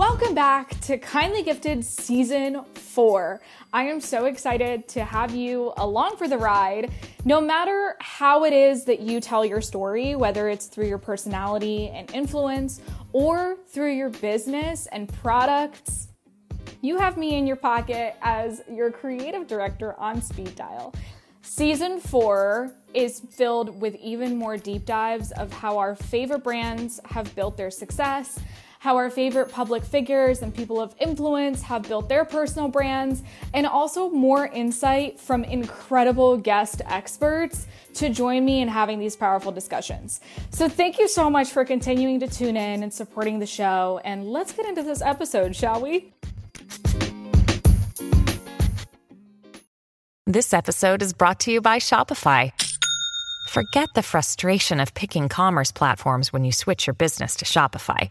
Welcome back to Kindly Gifted Season 4. I am so excited to have you along for the ride. No matter how it is that you tell your story, whether it's through your personality and influence or through your business and products, you have me in your pocket as your creative director on Speed Dial. Season 4 is filled with even more deep dives of how our favorite brands have built their success how our favorite public figures and people of influence have built their personal brands, and also more insight from incredible guest experts to join me in having these powerful discussions. So, thank you so much for continuing to tune in and supporting the show. And let's get into this episode, shall we? This episode is brought to you by Shopify. Forget the frustration of picking commerce platforms when you switch your business to Shopify,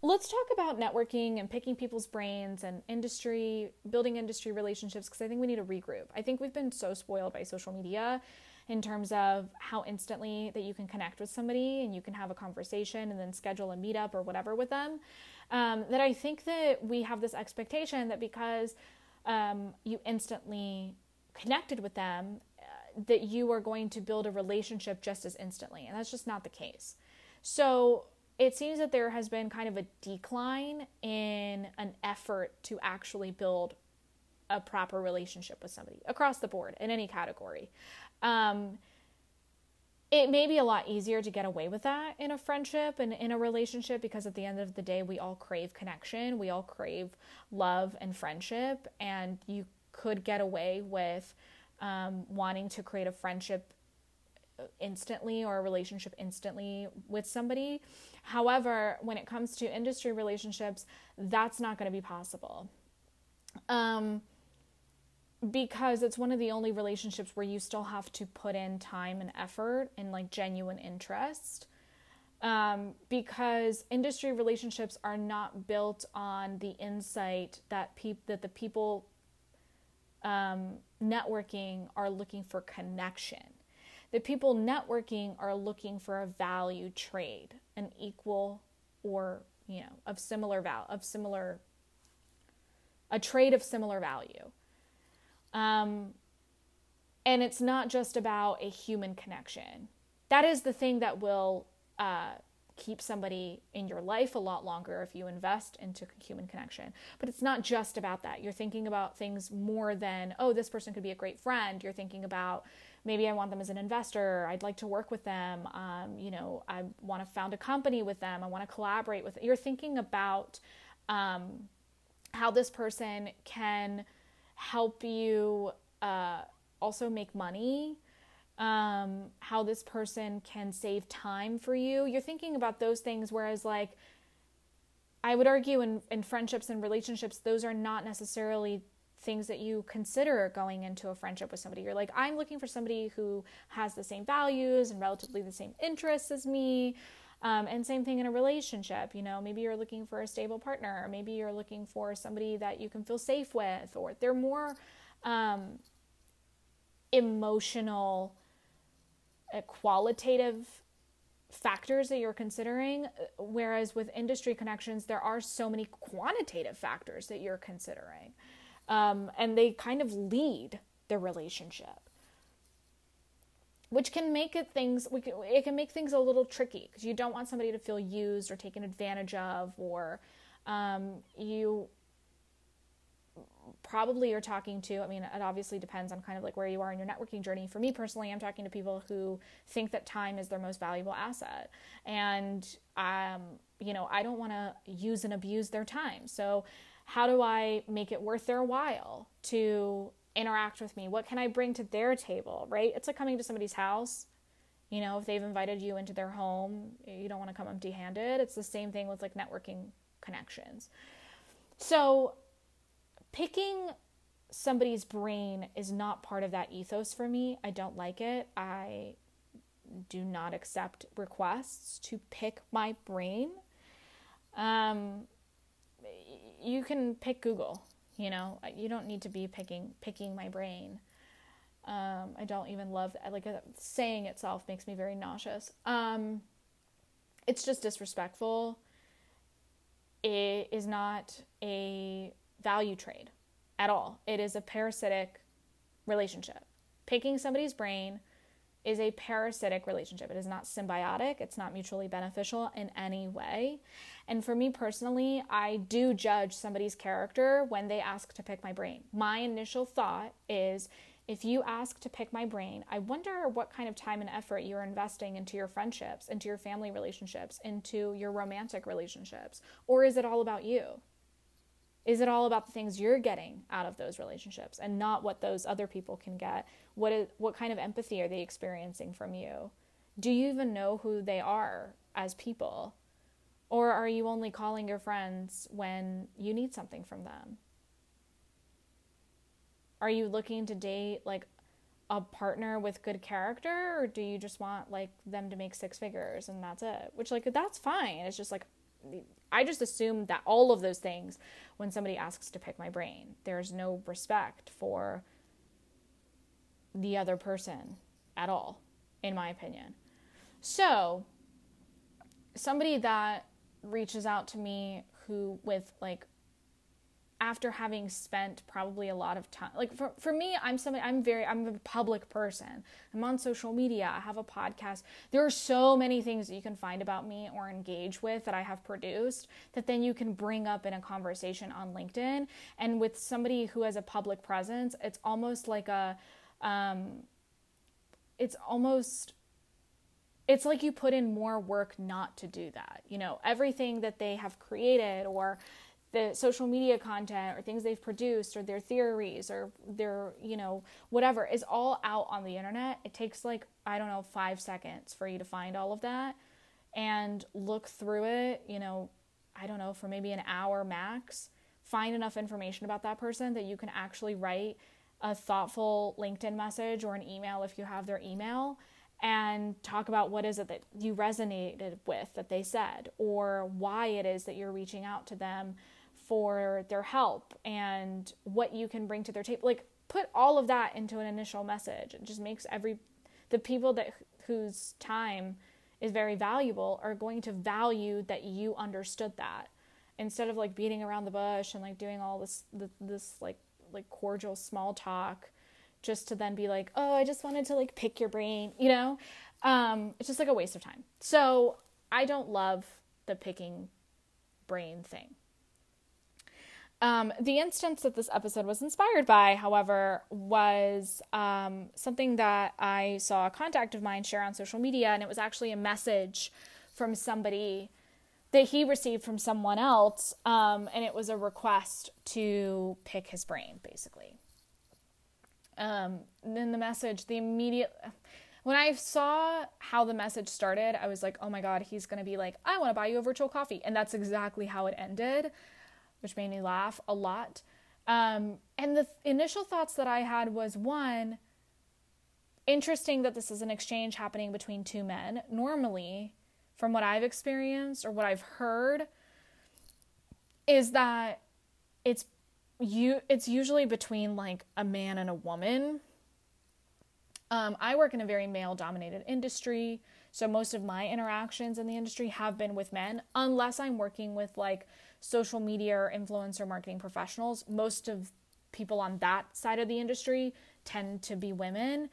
Let's talk about networking and picking people's brains and industry, building industry relationships, because I think we need to regroup. I think we've been so spoiled by social media in terms of how instantly that you can connect with somebody and you can have a conversation and then schedule a meetup or whatever with them. Um, that I think that we have this expectation that because um, you instantly connected with them, uh, that you are going to build a relationship just as instantly. And that's just not the case. So, it seems that there has been kind of a decline in an effort to actually build a proper relationship with somebody across the board in any category. Um, it may be a lot easier to get away with that in a friendship and in a relationship because at the end of the day, we all crave connection, we all crave love and friendship, and you could get away with um, wanting to create a friendship instantly or a relationship instantly with somebody. However, when it comes to industry relationships, that's not going to be possible. Um, because it's one of the only relationships where you still have to put in time and effort and like genuine interest. Um, because industry relationships are not built on the insight that peop- that the people um, networking are looking for connection the people networking are looking for a value trade, an equal or, you know, of similar value, of similar, a trade of similar value. Um, and it's not just about a human connection. That is the thing that will uh, keep somebody in your life a lot longer if you invest into human connection. But it's not just about that. You're thinking about things more than, oh, this person could be a great friend. You're thinking about, maybe I want them as an investor. I'd like to work with them. Um, you know, I want to found a company with them. I want to collaborate with. Them. You're thinking about um, how this person can help you uh, also make money. Um, how this person can save time for you. You're thinking about those things, whereas like I would argue in, in friendships and relationships, those are not necessarily things that you consider going into a friendship with somebody. You're like, I'm looking for somebody who has the same values and relatively the same interests as me. Um, and same thing in a relationship. You know, maybe you're looking for a stable partner, or maybe you're looking for somebody that you can feel safe with, or they're more um, emotional, uh, qualitative factors that you're considering. Whereas with industry connections, there are so many quantitative factors that you're considering um, and they kind of lead the relationship which can make it things can, it can make things a little tricky because you don't want somebody to feel used or taken advantage of or um, you probably you're talking to i mean it obviously depends on kind of like where you are in your networking journey for me personally i'm talking to people who think that time is their most valuable asset and um, you know i don't want to use and abuse their time so how do I make it worth their while to interact with me? What can I bring to their table, right? It's like coming to somebody's house. You know, if they've invited you into their home, you don't want to come empty handed. It's the same thing with like networking connections. So, picking somebody's brain is not part of that ethos for me. I don't like it. I do not accept requests to pick my brain. Um, you can pick Google. You know, you don't need to be picking picking my brain. Um, I don't even love that. Like uh, saying itself makes me very nauseous. Um, it's just disrespectful. It is not a value trade at all. It is a parasitic relationship. Picking somebody's brain is a parasitic relationship. It is not symbiotic, it's not mutually beneficial in any way. And for me personally, I do judge somebody's character when they ask to pick my brain. My initial thought is if you ask to pick my brain, I wonder what kind of time and effort you're investing into your friendships, into your family relationships, into your romantic relationships. Or is it all about you? Is it all about the things you're getting out of those relationships and not what those other people can get? What is what kind of empathy are they experiencing from you? Do you even know who they are as people? Or are you only calling your friends when you need something from them? Are you looking to date like a partner with good character or do you just want like them to make six figures and that's it? Which like that's fine. It's just like I just assume that all of those things when somebody asks to pick my brain. There's no respect for the other person at all, in my opinion. So, somebody that reaches out to me who, with like after having spent probably a lot of time like for, for me i'm somebody i'm very i'm a public person. I'm on social media. I have a podcast. There are so many things that you can find about me or engage with that i have produced that then you can bring up in a conversation on linkedin. And with somebody who has a public presence it's almost like a um, it's almost it's like you put in more work not to do that. You know everything that they have created or the social media content or things they've produced or their theories or their you know whatever is all out on the internet. It takes like i don't know 5 seconds for you to find all of that and look through it you know i don't know for maybe an hour max. Find enough information about that person that you can actually write a thoughtful linkedin message or an email if you have their email and talk about what is it that you resonated with that they said or why it is that you're reaching out to them for their help and what you can bring to their table. Like put all of that into an initial message. It just makes every the people that whose time is very valuable are going to value that you understood that instead of like beating around the bush and like doing all this this like like cordial small talk just to then be like oh i just wanted to like pick your brain you know um it's just like a waste of time so i don't love the picking brain thing um, the instance that this episode was inspired by, however, was um, something that I saw a contact of mine share on social media, and it was actually a message from somebody that he received from someone else, um, and it was a request to pick his brain, basically. Um, then the message, the immediate when I saw how the message started, I was like, oh my God, he's going to be like, I want to buy you a virtual coffee. And that's exactly how it ended which made me laugh a lot. Um, and the th- initial thoughts that I had was one, interesting that this is an exchange happening between two men. Normally, from what I've experienced or what I've heard, is that it's you it's usually between like a man and a woman. Um, I work in a very male dominated industry, so most of my interactions in the industry have been with men, unless I'm working with like social media or influencer marketing professionals, most of people on that side of the industry tend to be women.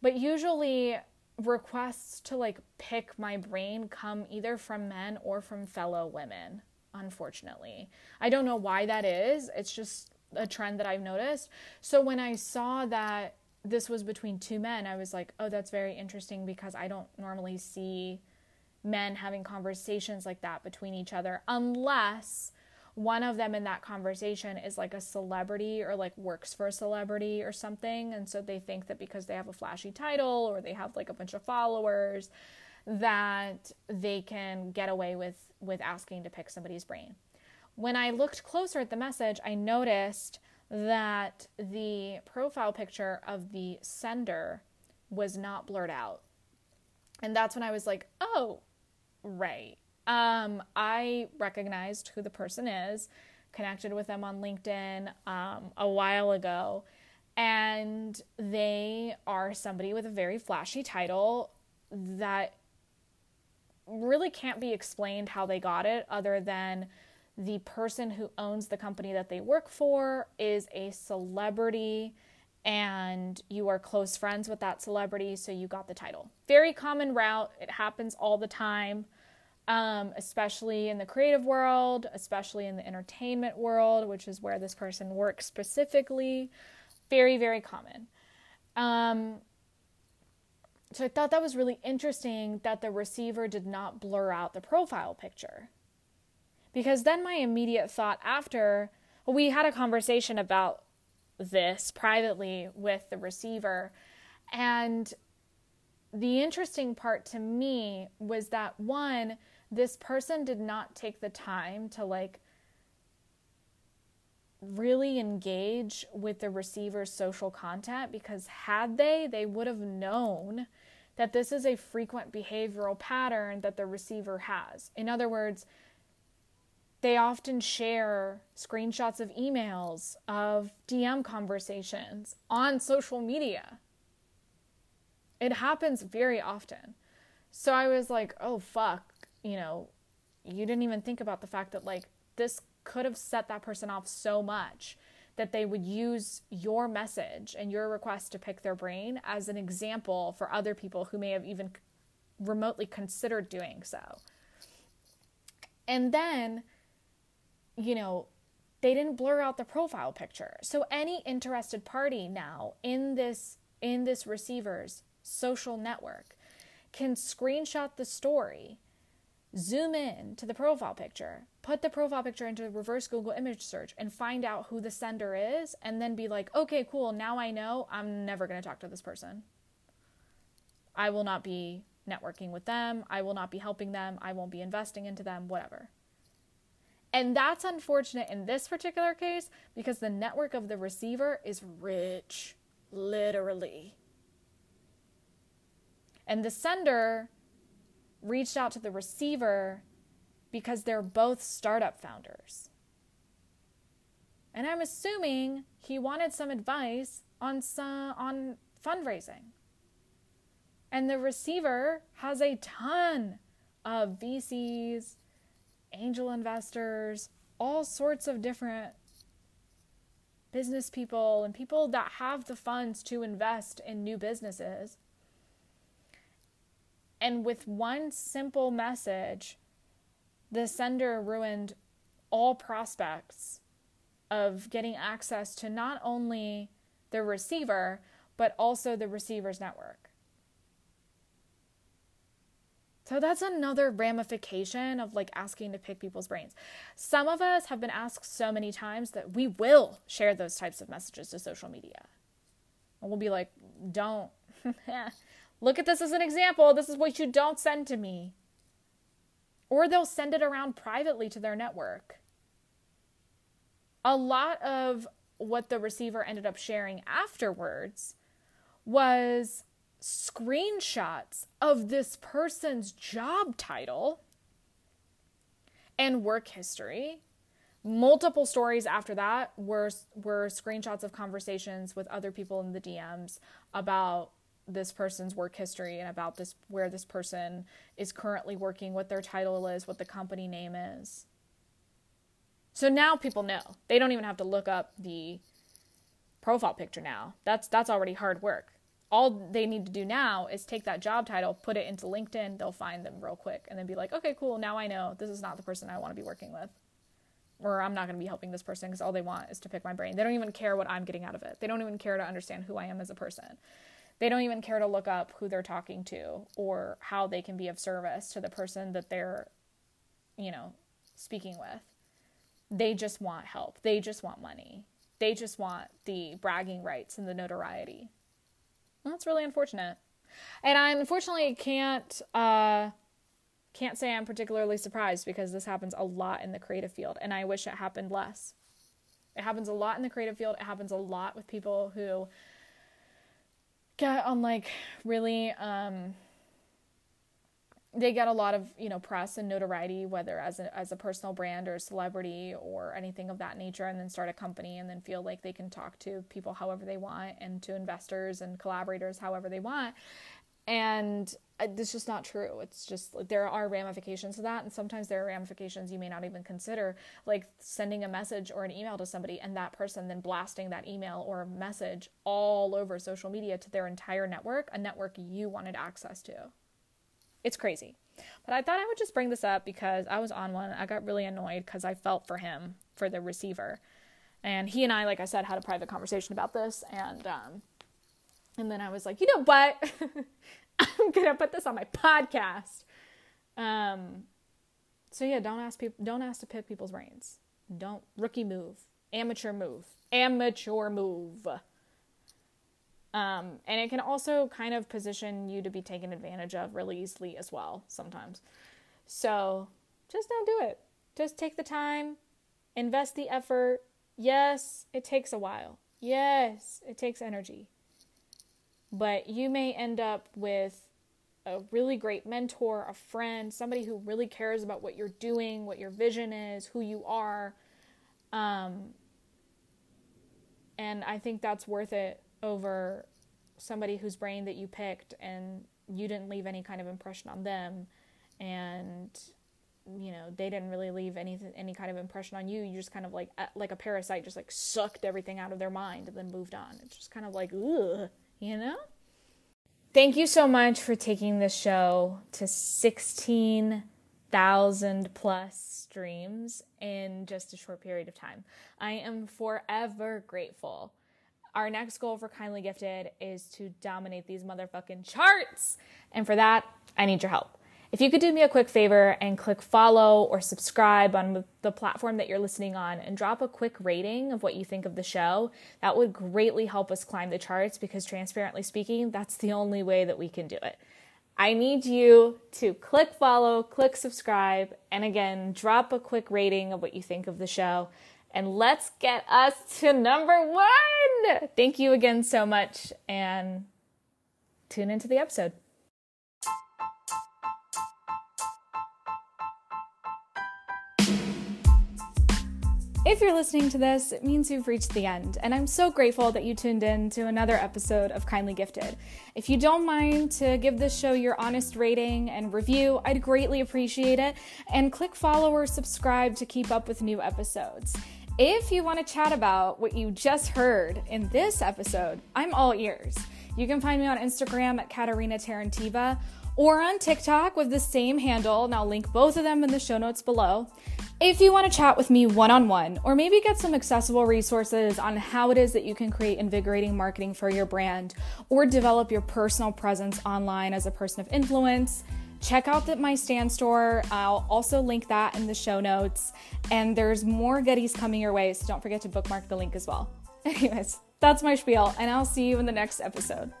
But usually, requests to like pick my brain come either from men or from fellow women, unfortunately. I don't know why that is. It's just a trend that I've noticed. So when I saw that this was between two men, I was like, oh, that's very interesting because I don't normally see men having conversations like that between each other unless one of them in that conversation is like a celebrity or like works for a celebrity or something and so they think that because they have a flashy title or they have like a bunch of followers that they can get away with with asking to pick somebody's brain. When i looked closer at the message i noticed that the profile picture of the sender was not blurred out. And that's when I was like, oh, right. Um, I recognized who the person is, connected with them on LinkedIn um, a while ago, and they are somebody with a very flashy title that really can't be explained how they got it other than the person who owns the company that they work for is a celebrity and you are close friends with that celebrity, so you got the title. Very common route. It happens all the time, um, especially in the creative world, especially in the entertainment world, which is where this person works specifically. Very, very common. Um, so I thought that was really interesting that the receiver did not blur out the profile picture. Because then my immediate thought after, well, we had a conversation about this privately with the receiver. And the interesting part to me was that one, this person did not take the time to like really engage with the receiver's social content because had they, they would have known that this is a frequent behavioral pattern that the receiver has. In other words, they often share screenshots of emails, of DM conversations on social media. It happens very often. So I was like, oh, fuck, you know, you didn't even think about the fact that, like, this could have set that person off so much that they would use your message and your request to pick their brain as an example for other people who may have even remotely considered doing so. And then you know, they didn't blur out the profile picture. So any interested party now in this in this receiver's social network can screenshot the story, zoom in to the profile picture, put the profile picture into reverse Google image search and find out who the sender is and then be like, "Okay, cool, now I know I'm never going to talk to this person. I will not be networking with them. I will not be helping them. I won't be investing into them, whatever." And that's unfortunate in this particular case because the network of the receiver is rich, literally. And the sender reached out to the receiver because they're both startup founders. And I'm assuming he wanted some advice on some, on fundraising. And the receiver has a ton of VCs, angel investors, all sorts of different business people and people that have the funds to invest in new businesses. And with one simple message, the sender ruined all prospects of getting access to not only the receiver, but also the receiver's network. So that's another ramification of like asking to pick people's brains. Some of us have been asked so many times that we will share those types of messages to social media. And we'll be like, don't. Look at this as an example. This is what you don't send to me. Or they'll send it around privately to their network. A lot of what the receiver ended up sharing afterwards was screenshots of this person's job title and work history. Multiple stories after that were were screenshots of conversations with other people in the DMs about this person's work history and about this where this person is currently working, what their title is, what the company name is. So now people know. They don't even have to look up the profile picture now. That's that's already hard work all they need to do now is take that job title, put it into LinkedIn, they'll find them real quick and then be like, okay, cool, now I know this is not the person I want to be working with. Or I'm not going to be helping this person because all they want is to pick my brain. They don't even care what I'm getting out of it. They don't even care to understand who I am as a person. They don't even care to look up who they're talking to or how they can be of service to the person that they're, you know, speaking with. They just want help. They just want money. They just want the bragging rights and the notoriety that's really unfortunate. And I unfortunately can't uh, can't say I'm particularly surprised because this happens a lot in the creative field, and I wish it happened less. It happens a lot in the creative field. It happens a lot with people who get on like really um, they get a lot of you know press and notoriety whether as a, as a personal brand or a celebrity or anything of that nature and then start a company and then feel like they can talk to people however they want and to investors and collaborators however they want. And uh, it's just not true. It's just there are ramifications to that and sometimes there are ramifications you may not even consider like sending a message or an email to somebody and that person then blasting that email or message all over social media to their entire network a network you wanted access to it's crazy. But I thought I would just bring this up because I was on one. I got really annoyed because I felt for him, for the receiver. And he and I, like I said, had a private conversation about this. And, um, and then I was like, you know what? I'm going to put this on my podcast. Um, so yeah, don't ask people, don't ask to pick people's brains. Don't rookie move, amateur move, amateur move. Um, and it can also kind of position you to be taken advantage of really easily as well sometimes. So just don't do it. Just take the time, invest the effort. Yes, it takes a while. Yes, it takes energy. But you may end up with a really great mentor, a friend, somebody who really cares about what you're doing, what your vision is, who you are. Um, and I think that's worth it over somebody whose brain that you picked and you didn't leave any kind of impression on them. And you know they didn't really leave any any kind of impression on you. You just kind of like uh, like a parasite just like sucked everything out of their mind and then moved on. It's just kind of like ugh you know? Thank you so much for taking this show to 16,000 plus streams in just a short period of time. I am forever grateful our next goal for Kindly Gifted is to dominate these motherfucking charts. And for that, I need your help. If you could do me a quick favor and click follow or subscribe on the platform that you're listening on and drop a quick rating of what you think of the show, that would greatly help us climb the charts because, transparently speaking, that's the only way that we can do it. I need you to click follow, click subscribe, and again, drop a quick rating of what you think of the show and let's get us to number one. Thank you again so much and tune into the episode. If you're listening to this, it means you've reached the end, and I'm so grateful that you tuned in to another episode of Kindly Gifted. If you don't mind to give this show your honest rating and review, I'd greatly appreciate it, and click follow or subscribe to keep up with new episodes. If you want to chat about what you just heard in this episode, I'm all ears. You can find me on Instagram at Katarina Terentieva or on TikTok with the same handle, and I'll link both of them in the show notes below. If you want to chat with me one on one, or maybe get some accessible resources on how it is that you can create invigorating marketing for your brand, or develop your personal presence online as a person of influence, check out the, my Stan store. I'll also link that in the show notes. And there's more goodies coming your way, so don't forget to bookmark the link as well. Anyways, that's my spiel, and I'll see you in the next episode.